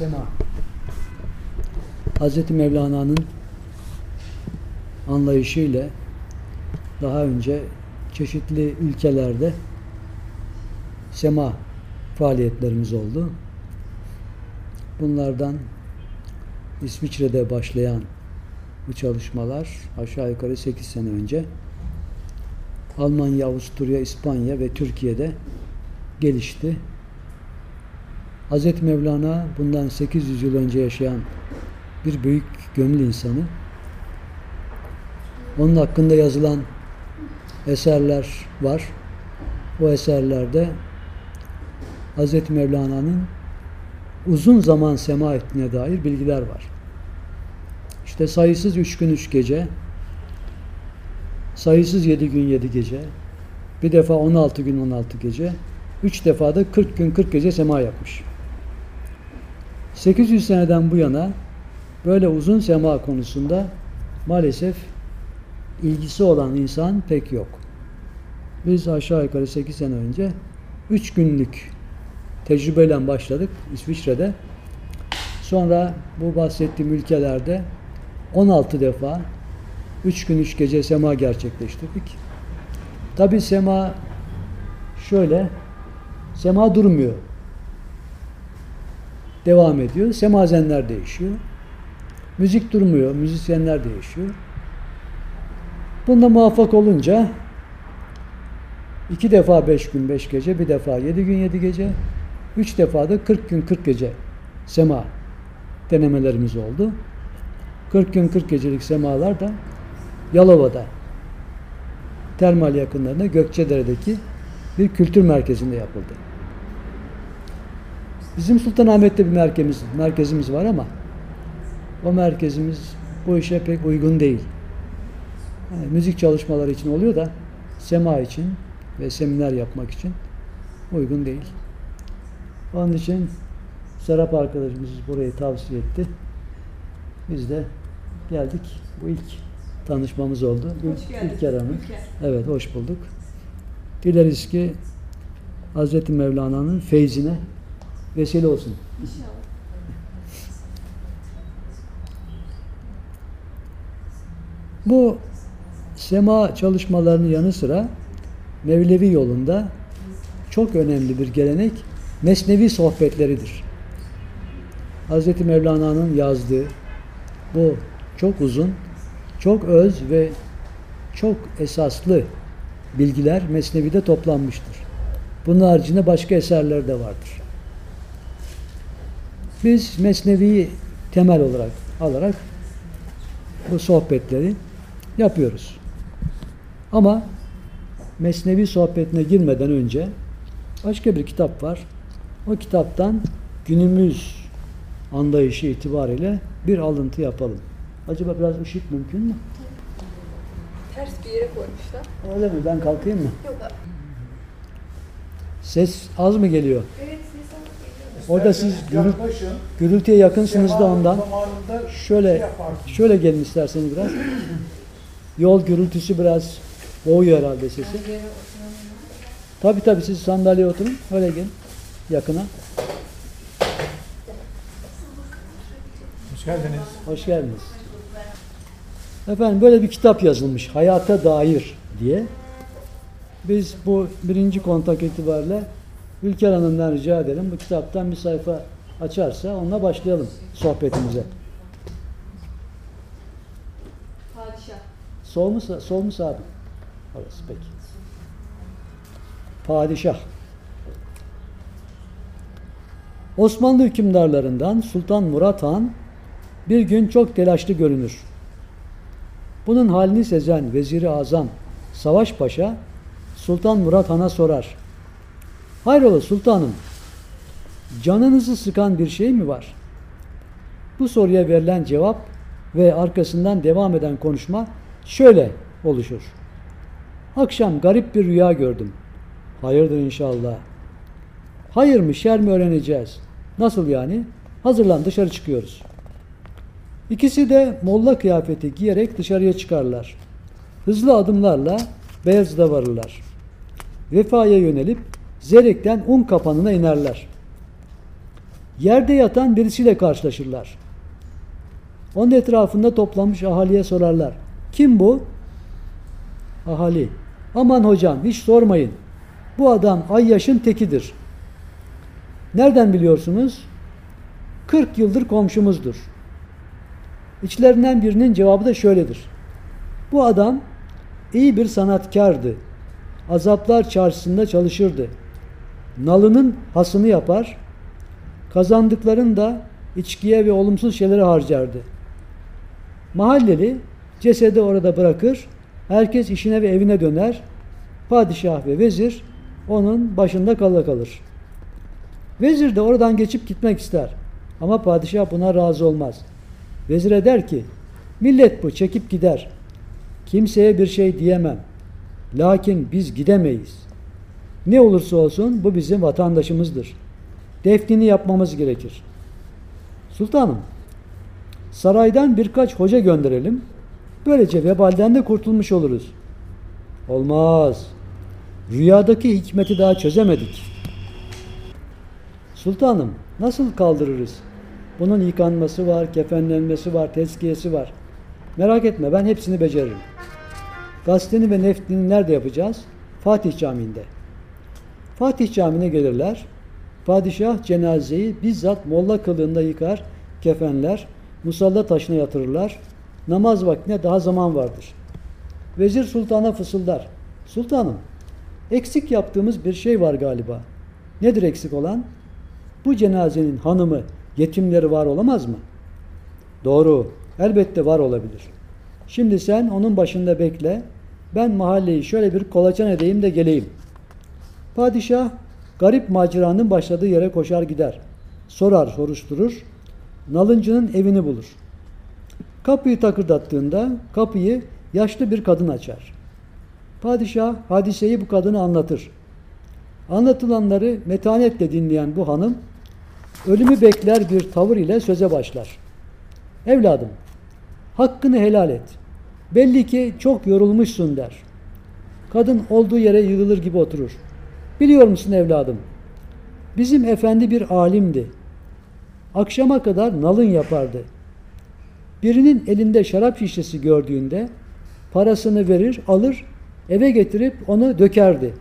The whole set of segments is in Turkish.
Sema. Hz. Mevlana'nın anlayışıyla daha önce çeşitli ülkelerde sema faaliyetlerimiz oldu. Bunlardan İsviçre'de başlayan bu çalışmalar aşağı yukarı 8 sene önce Almanya, Avusturya, İspanya ve Türkiye'de gelişti. Hz. Mevlana bundan 800 yıl önce yaşayan bir büyük gönül insanı. Onun hakkında yazılan eserler var. O eserlerde Hz. Mevlana'nın uzun zaman sema ettiğine dair bilgiler var. İşte sayısız üç gün üç gece, sayısız yedi gün yedi gece, bir defa 16 gün 16 gece, üç defa da 40 gün 40 gece sema yapmış. 800 seneden bu yana böyle uzun sema konusunda maalesef ilgisi olan insan pek yok. Biz aşağı yukarı 8 sene önce 3 günlük tecrübeyle başladık İsviçre'de. Sonra bu bahsettiğim ülkelerde 16 defa 3 gün 3 gece sema gerçekleştirdik. Tabi sema şöyle sema durmuyor. Devam ediyor. Semazenler değişiyor. Müzik durmuyor. Müzisyenler değişiyor. Bunda muvaffak olunca iki defa beş gün beş gece, bir defa yedi gün yedi gece, üç defa da kırk gün kırk gece sema denemelerimiz oldu. 40 gün 40 gecelik semalar da Yalova'da termal yakınlarında Gökçedere'deki bir kültür merkezinde yapıldı. Bizim Sultanahmet'te bir merkezimiz, merkezimiz var ama o merkezimiz bu işe pek uygun değil. Yani müzik çalışmaları için oluyor da sema için ve seminer yapmak için uygun değil. Onun için Serap arkadaşımız burayı tavsiye etti. Biz de geldik. Bu ilk tanışmamız oldu. Hoş İlk, geldin. ilk Hanım. Evet, hoş bulduk. Dileriz ki Hz. Mevlana'nın feyzine vesile olsun. Bu sema çalışmalarının yanı sıra Mevlevi yolunda çok önemli bir gelenek mesnevi sohbetleridir. Hz. Mevlana'nın yazdığı bu çok uzun, çok öz ve çok esaslı bilgiler Mesnevi'de toplanmıştır. Bunun haricinde başka eserler de vardır. Biz Mesnevi'yi temel olarak alarak bu sohbetleri yapıyoruz. Ama Mesnevi sohbetine girmeden önce başka bir kitap var. O kitaptan günümüz anlayışı itibariyle bir alıntı yapalım. Acaba biraz ışık mümkün mü? Ters bir yere koymuşlar. Öyle mi? Ben kalkayım mı? Yok. Ses az mı geliyor? Evet. Orada siz gürül- gürültüye yakınsınız da ondan. Şöyle yaparsınız. şöyle gelin isterseniz biraz. Yol gürültüsü biraz boğuyor herhalde sesi. Tabii tabii siz sandalyeye oturun. Öyle gelin. Yakına. Hoş geldiniz. Hoş geldiniz. Efendim böyle bir kitap yazılmış. Hayata dair diye. Biz bu birinci kontak itibariyle Ülker Hanım'dan rica edelim. Bu kitaptan bir sayfa açarsa onunla başlayalım sohbetimize. Padişah. Sol mu, sol mu sağ mı? Orası peki. Padişah. Osmanlı hükümdarlarından Sultan Murat Han bir gün çok telaşlı görünür. Bunun halini sezen Veziri Azam Savaş Paşa Sultan Murat Han'a sorar. Hayrola sultanım, canınızı sıkan bir şey mi var? Bu soruya verilen cevap ve arkasından devam eden konuşma şöyle oluşur. Akşam garip bir rüya gördüm. Hayırdır inşallah. Hayır mı şer mi öğreneceğiz. Nasıl yani? Hazırlan dışarı çıkıyoruz. İkisi de molla kıyafeti giyerek dışarıya çıkarlar. Hızlı adımlarla Beyazıt'a varırlar. Vefaya yönelip Zerek'ten un kapanına inerler. Yerde yatan birisiyle karşılaşırlar. Onun etrafında toplanmış ahaliye sorarlar. Kim bu? Ahali. Aman hocam hiç sormayın. Bu adam Ayyaş'ın tekidir. Nereden biliyorsunuz? 40 yıldır komşumuzdur. İçlerinden birinin cevabı da şöyledir. Bu adam iyi bir sanatkardı. Azaplar çarşısında çalışırdı. Nalının hasını yapar, kazandıklarını da içkiye ve olumsuz şeylere harcardı. Mahalleli cesedi orada bırakır, herkes işine ve evine döner, padişah ve vezir onun başında kala kalır. Vezir de oradan geçip gitmek ister. Ama padişah buna razı olmaz. Vezire der ki, millet bu çekip gider. Kimseye bir şey diyemem. Lakin biz gidemeyiz. Ne olursa olsun bu bizim vatandaşımızdır. Defnini yapmamız gerekir. Sultanım, saraydan birkaç hoca gönderelim. Böylece vebalden de kurtulmuş oluruz. Olmaz. Rüyadaki hikmeti daha çözemedik. Sultanım, nasıl kaldırırız? Bunun yıkanması var, kefenlenmesi var, tezkiyesi var. Merak etme ben hepsini beceririm. Gazeteni ve neftini nerede yapacağız? Fatih Camii'nde. Fatih Camii'ne gelirler. Padişah cenazeyi bizzat molla kılığında yıkar, kefenler, musalla taşına yatırırlar. Namaz vaktine daha zaman vardır. Vezir sultana fısıldar. Sultanım, eksik yaptığımız bir şey var galiba. Nedir eksik olan? Bu cenazenin hanımı, yetimleri var olamaz mı? Doğru, elbette var olabilir. Şimdi sen onun başında bekle. Ben mahalleyi şöyle bir kolaçan edeyim de geleyim. Padişah garip maceranın başladığı yere koşar gider. Sorar, soruşturur. Nalıncının evini bulur. Kapıyı takırdattığında kapıyı yaşlı bir kadın açar. Padişah hadiseyi bu kadına anlatır. Anlatılanları metanetle dinleyen bu hanım ölümü bekler bir tavır ile söze başlar. Evladım, hakkını helal et. Belli ki çok yorulmuşsun der. Kadın olduğu yere yığılır gibi oturur. Biliyor musun evladım? Bizim efendi bir alimdi. Akşama kadar nalın yapardı. Birinin elinde şarap şişesi gördüğünde parasını verir, alır, eve getirip onu dökerdi.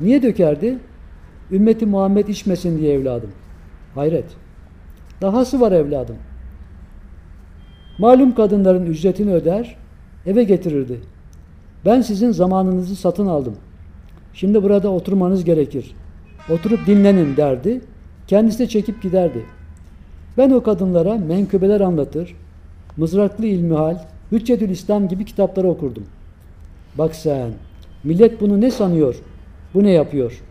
Niye dökerdi? Ümmeti Muhammed içmesin diye evladım. Hayret. Dahası var evladım. Malum kadınların ücretini öder, eve getirirdi. Ben sizin zamanınızı satın aldım. Şimdi burada oturmanız gerekir. Oturup dinlenin derdi. Kendisi de çekip giderdi. Ben o kadınlara menkıbeler anlatır, mızraklı ilmihal, Hüccetül İslam gibi kitapları okurdum. Bak sen, millet bunu ne sanıyor, bu ne yapıyor?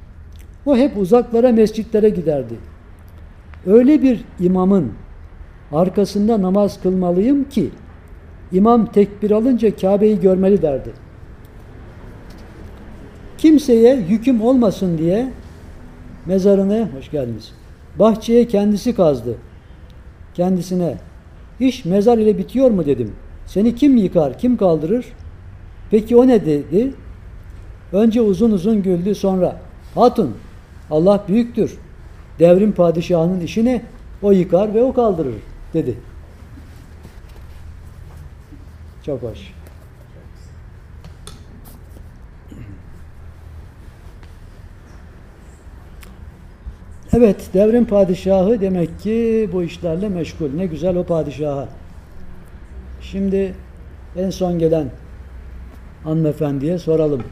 O hep uzaklara mescitlere giderdi. Öyle bir imamın arkasında namaz kılmalıyım ki imam tekbir alınca Kabe'yi görmeli derdi. Kimseye yüküm olmasın diye mezarını, hoş geldiniz, bahçeye kendisi kazdı. Kendisine, iş mezar ile bitiyor mu dedim. Seni kim yıkar, kim kaldırır? Peki o ne dedi? Önce uzun uzun güldü sonra, hatun Allah büyüktür. Devrim padişahının işini o yıkar ve o kaldırır dedi. Çok hoş. Evet, devrim padişahı demek ki bu işlerle meşgul. Ne güzel o padişaha. Şimdi en son gelen hanımefendiye soralım.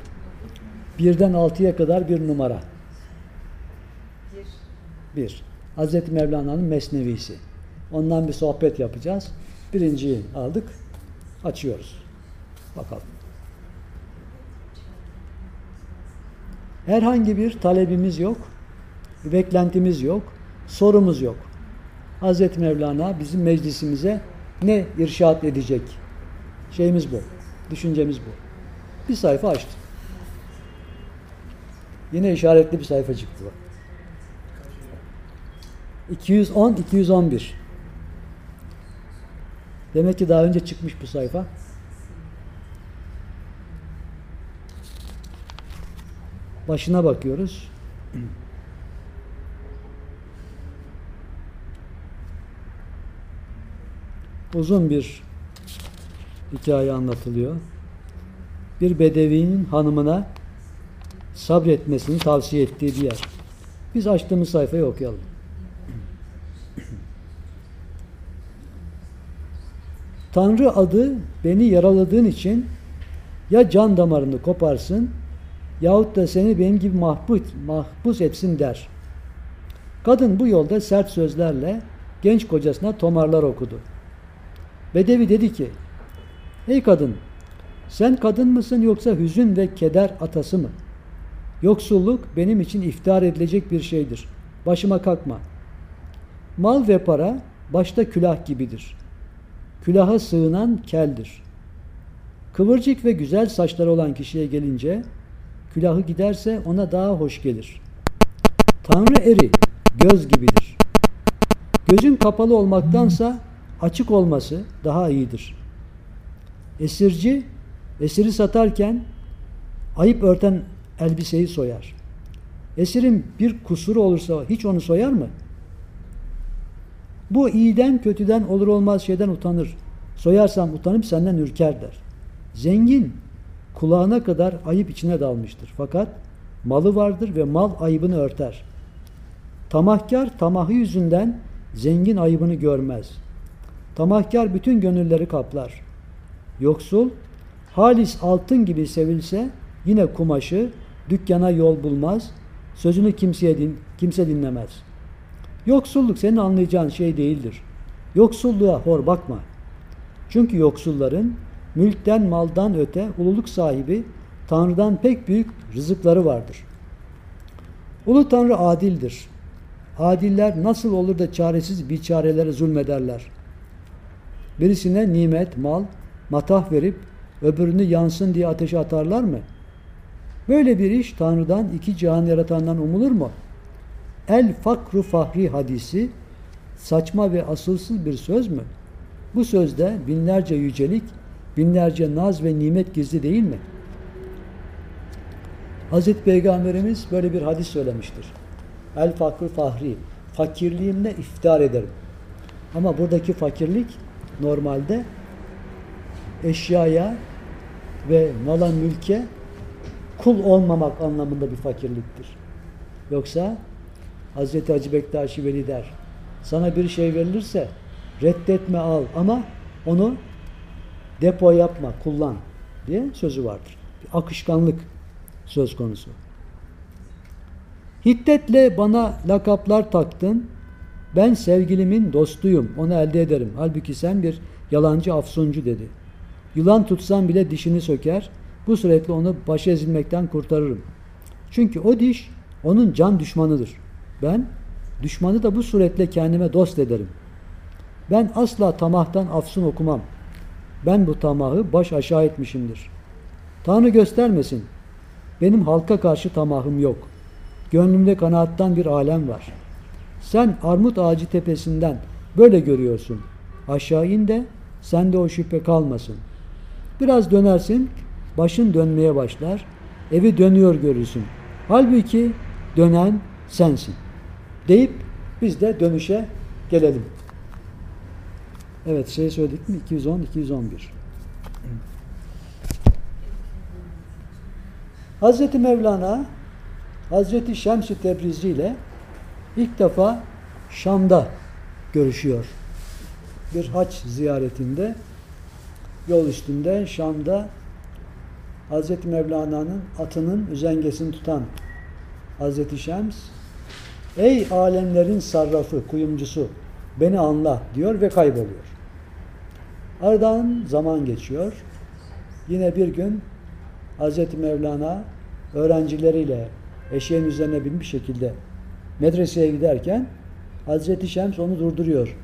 Birden altıya kadar bir numara. Bir. Bir. Hazreti Mevlana'nın Mesnevisi. Ondan bir sohbet yapacağız. Birinciyi aldık. Açıyoruz. Bakalım. Herhangi bir talebimiz yok. Beklentimiz yok. Sorumuz yok. Hazreti Mevlana bizim meclisimize ne irşat edecek? Şeyimiz bu. Düşüncemiz bu. Bir sayfa açtım. Yine işaretli bir sayfa çıktı bak. 210 211. Demek ki daha önce çıkmış bu sayfa. Başına bakıyoruz. Uzun bir hikaye anlatılıyor. Bir bedevinin hanımına sabretmesini tavsiye ettiği bir yer. Biz açtığımız sayfayı okuyalım. Tanrı adı beni yaraladığın için ya can damarını koparsın yahut da seni benim gibi mahpus, mahpus etsin der. Kadın bu yolda sert sözlerle genç kocasına tomarlar okudu. Bedevi dedi ki, Ey kadın, sen kadın mısın yoksa hüzün ve keder atası mı? Yoksulluk benim için iftihar edilecek bir şeydir. Başıma kalkma. Mal ve para başta külah gibidir. Külaha sığınan keldir. Kıvırcık ve güzel saçları olan kişiye gelince, külahı giderse ona daha hoş gelir. Tanrı eri göz gibidir. Gözün kapalı olmaktansa açık olması daha iyidir. Esirci esiri satarken ayıp örten elbiseyi soyar. Esirin bir kusuru olursa hiç onu soyar mı? Bu iyiden kötüden olur olmaz şeyden utanır. Soyarsam utanıp senden ürker der. Zengin kulağına kadar ayıp içine dalmıştır. Fakat malı vardır ve mal ayıbını örter. Tamahkar tamahı yüzünden zengin ayıbını görmez. Tamahkar bütün gönülleri kaplar. Yoksul halis altın gibi sevilse yine kumaşı dükkana yol bulmaz, sözünü kimseye din, kimse dinlemez. Yoksulluk senin anlayacağın şey değildir. Yoksulluğa hor bakma. Çünkü yoksulların mülkten maldan öte ululuk sahibi Tanrı'dan pek büyük rızıkları vardır. Ulu Tanrı adildir. Adiller nasıl olur da çaresiz biçarelere zulmederler. Birisine nimet, mal, matah verip öbürünü yansın diye ateşe atarlar mı? Böyle bir iş Tanrı'dan iki cihan yaratandan umulur mu? El fakru fahri hadisi saçma ve asılsız bir söz mü? Bu sözde binlerce yücelik, binlerce naz ve nimet gizli değil mi? Hazreti Peygamberimiz böyle bir hadis söylemiştir. El fakru fahri, fakirliğimle iftihar ederim. Ama buradaki fakirlik normalde eşyaya ve mala mülke kul olmamak anlamında bir fakirliktir. Yoksa Hazreti Hacı Bektaşi Veli der, sana bir şey verilirse reddetme al ama onu depo yapma, kullan diye sözü vardır. Bir akışkanlık söz konusu. Hiddetle bana lakaplar taktın. Ben sevgilimin dostuyum. Onu elde ederim. Halbuki sen bir yalancı afsuncu dedi. Yılan tutsan bile dişini söker. Bu suretle onu baş ezilmekten kurtarırım. Çünkü o diş onun can düşmanıdır. Ben düşmanı da bu suretle kendime dost ederim. Ben asla tamahtan afsun okumam. Ben bu tamahı baş aşağı etmişimdir. Tanrı göstermesin. Benim halka karşı tamahım yok. Gönlümde kanaattan bir alem var. Sen armut ağacı tepesinden böyle görüyorsun. Aşağı in de sende o şüphe kalmasın. Biraz dönersin, başın dönmeye başlar. Evi dönüyor görürsün. Halbuki dönen sensin. Deyip biz de dönüşe gelelim. Evet şey söyledik mi? 210, 211. Hazreti Mevlana Hazreti Şems-i Tebrizi ile ilk defa Şam'da görüşüyor. Bir haç ziyaretinde yol üstünde Şam'da Hazreti Mevlana'nın atının üzengesini tutan Hazreti Şems Ey alemlerin sarrafı, kuyumcusu beni anla diyor ve kayboluyor. Aradan zaman geçiyor. Yine bir gün Hazreti Mevlana öğrencileriyle eşeğin üzerine binmiş şekilde medreseye giderken Hazreti Şems onu durduruyor.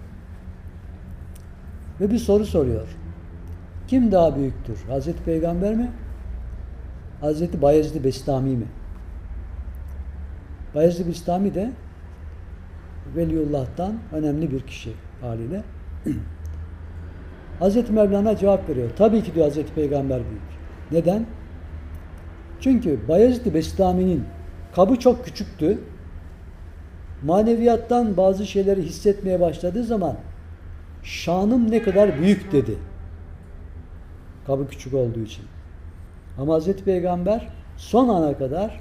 Ve bir soru soruyor. Kim daha büyüktür? Hazreti Peygamber mi? Hazreti Bayezid Bestami mi? Bayezid Bestami de Veliullah'tan önemli bir kişi haliyle. Hazreti Mevlana cevap veriyor. Tabii ki diyor Hazreti Peygamber büyük. Neden? Çünkü Bayezid Bestami'nin kabı çok küçüktü. Maneviyattan bazı şeyleri hissetmeye başladığı zaman şanım ne kadar büyük dedi. Kabı küçük olduğu için. Ama Hazreti Peygamber son ana kadar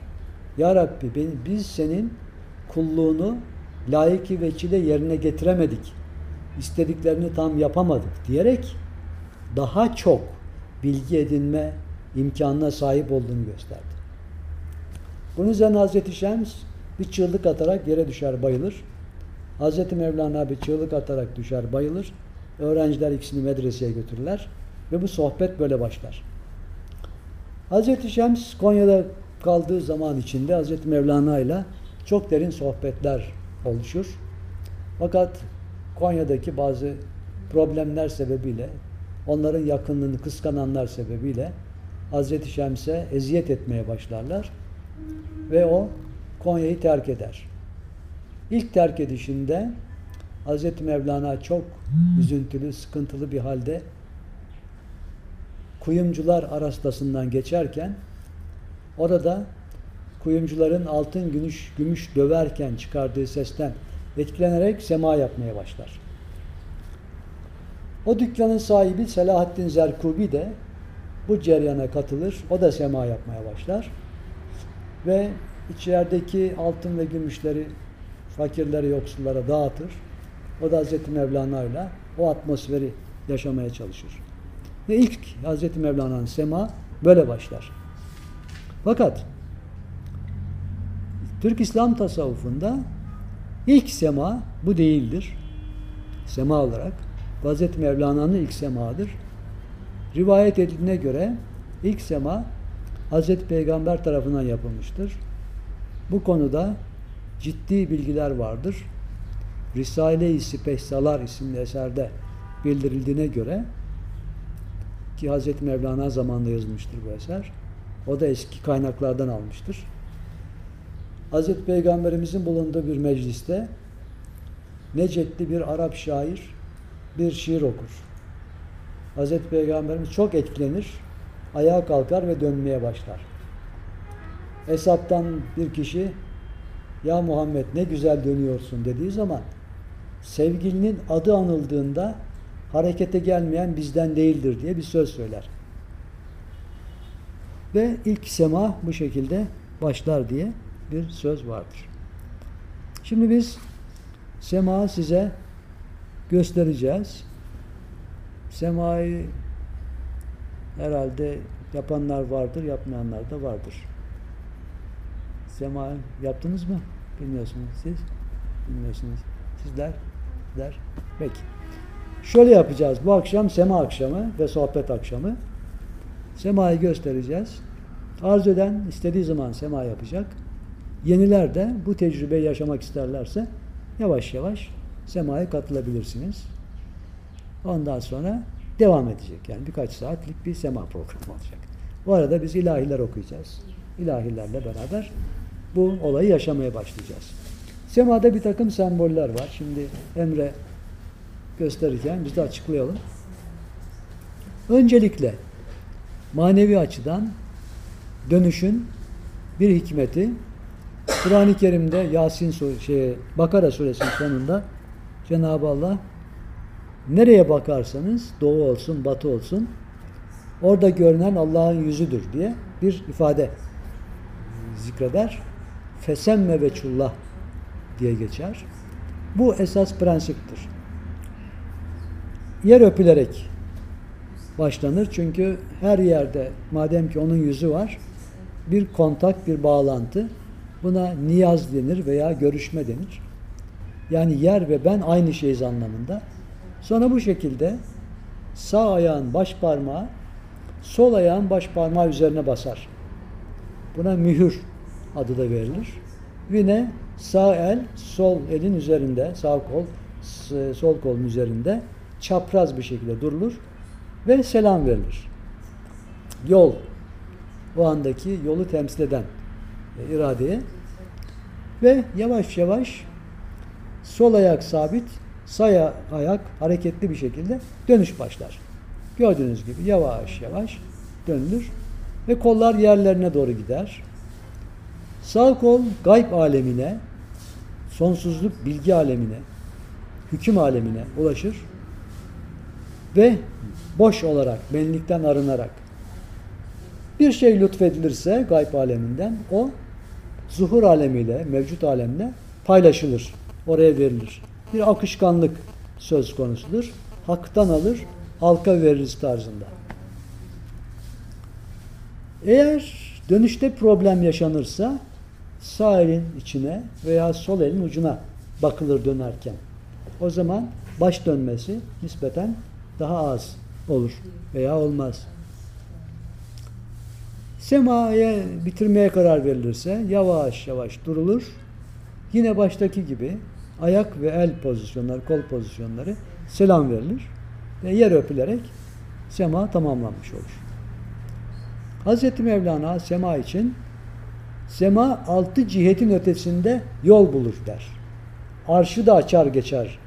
Ya Rabbi beni, biz senin kulluğunu layık veçile yerine getiremedik. İstediklerini tam yapamadık diyerek daha çok bilgi edinme imkanına sahip olduğunu gösterdi. Bunun üzerine Hazreti Şems bir çığlık atarak yere düşer bayılır. Hazreti Mevlana bir çığlık atarak düşer bayılır. Öğrenciler ikisini medreseye götürürler ve bu sohbet böyle başlar. Hazreti Şems Konya'da kaldığı zaman içinde Hazreti Mevlana ile çok derin sohbetler oluşur. Fakat Konya'daki bazı problemler sebebiyle, onların yakınlığını kıskananlar sebebiyle Hazreti Şems'e eziyet etmeye başlarlar ve o Konya'yı terk eder. İlk terk edişinde Hazreti Mevlana çok üzüntülü, sıkıntılı bir halde kuyumcular arastasından geçerken orada kuyumcuların altın gümüş, gümüş döverken çıkardığı sesten etkilenerek sema yapmaya başlar. O dükkanın sahibi Selahaddin Zerkubi de bu ceryana katılır. O da sema yapmaya başlar. Ve içerideki altın ve gümüşleri fakirlere, yoksullara dağıtır. O da Hazreti Mevlana o atmosferi yaşamaya çalışır. Ve ilk Hazreti Mevlana'nın sema böyle başlar. Fakat Türk İslam tasavvufunda ilk sema bu değildir. Sema olarak. Hazreti Mevlana'nın ilk semadır. Rivayet edildiğine göre ilk sema Hazreti Peygamber tarafından yapılmıştır. Bu konuda ciddi bilgiler vardır. Risale-i Sipehsalar isimli eserde bildirildiğine göre ki Hazreti Mevlana zamanında yazılmıştır bu eser. O da eski kaynaklardan almıştır. Hazreti Peygamberimizin bulunduğu bir mecliste Necetli bir Arap şair bir şiir okur. Hazreti Peygamberimiz çok etkilenir, ayağa kalkar ve dönmeye başlar. Hesaptan bir kişi ya Muhammed ne güzel dönüyorsun dediği zaman sevgilinin adı anıldığında harekete gelmeyen bizden değildir diye bir söz söyler. Ve ilk sema bu şekilde başlar diye bir söz vardır. Şimdi biz sema size göstereceğiz. Semayı herhalde yapanlar vardır, yapmayanlar da vardır. Sema yaptınız mı? Bilmiyorsunuz siz. Bilmiyorsunuz. Sizler? Sizler? Peki. Şöyle yapacağız. Bu akşam sema akşamı ve sohbet akşamı. Semayı göstereceğiz. Arzu eden istediği zaman sema yapacak. Yeniler de bu tecrübeyi yaşamak isterlerse yavaş yavaş semaya katılabilirsiniz. Ondan sonra devam edecek. Yani birkaç saatlik bir sema programı olacak. Bu arada biz ilahiler okuyacağız. İlahilerle beraber bu olayı yaşamaya başlayacağız. Semada bir takım semboller var. Şimdi Emre gösterirken biz de açıklayalım. Öncelikle manevi açıdan dönüşün bir hikmeti Kur'an-ı Kerim'de Yasin şey, Bakara suresinin sonunda Cenab-ı Allah nereye bakarsanız doğu olsun, batı olsun orada görünen Allah'ın yüzüdür diye bir ifade zikreder. Fesemme ve çullah diye geçer. Bu esas prensiptir. Yer öpülerek başlanır. Çünkü her yerde madem ki onun yüzü var bir kontak, bir bağlantı buna niyaz denir veya görüşme denir. Yani yer ve ben aynı şeyiz anlamında. Sonra bu şekilde sağ ayağın baş parmağı sol ayağın baş parmağı üzerine basar. Buna mühür adı da verilir. Yine sağ el sol elin üzerinde, sağ kol sol kolun üzerinde çapraz bir şekilde durulur ve selam verilir. Yol o andaki yolu temsil eden e, iradeye ve yavaş yavaş sol ayak sabit, sağ ayak hareketli bir şekilde dönüş başlar. Gördüğünüz gibi yavaş yavaş dönülür ve kollar yerlerine doğru gider. Sağ kol gayb alemine, sonsuzluk bilgi alemine, hüküm alemine ulaşır. ve boş olarak, benlikten arınarak bir şey lütfedilirse gayb aleminden o zuhur alemiyle, mevcut alemle paylaşılır. Oraya verilir. Bir akışkanlık söz konusudur. Haktan alır, halka veririz tarzında. Eğer dönüşte problem yaşanırsa sağ elin içine veya sol elin ucuna bakılır dönerken. O zaman baş dönmesi nispeten daha az olur veya olmaz. Semaya bitirmeye karar verilirse yavaş yavaş durulur. Yine baştaki gibi ayak ve el pozisyonları, kol pozisyonları selam verilir ve yer öpülerek sema tamamlanmış olur. Hazreti Mevlana sema için sema altı cihetin ötesinde yol bulur der. Arşı da açar geçer,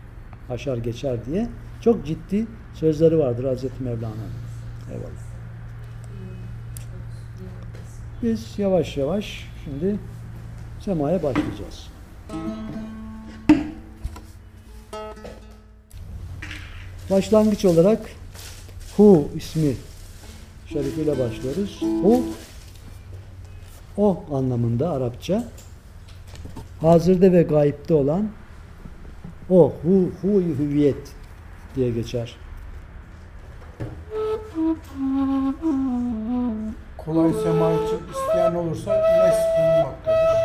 aşar geçer diye çok ciddi sözleri vardır Hazreti Mevlana'nın. Eyvallah. Biz yavaş yavaş şimdi semaya başlayacağız. Başlangıç olarak Hu ismi şerifiyle başlıyoruz. Hu o anlamında Arapça. Hazırda ve gayipte olan o hu hu hüviyet diye geçer. Kolay sema için isteyen olursa mes bulunmaktadır.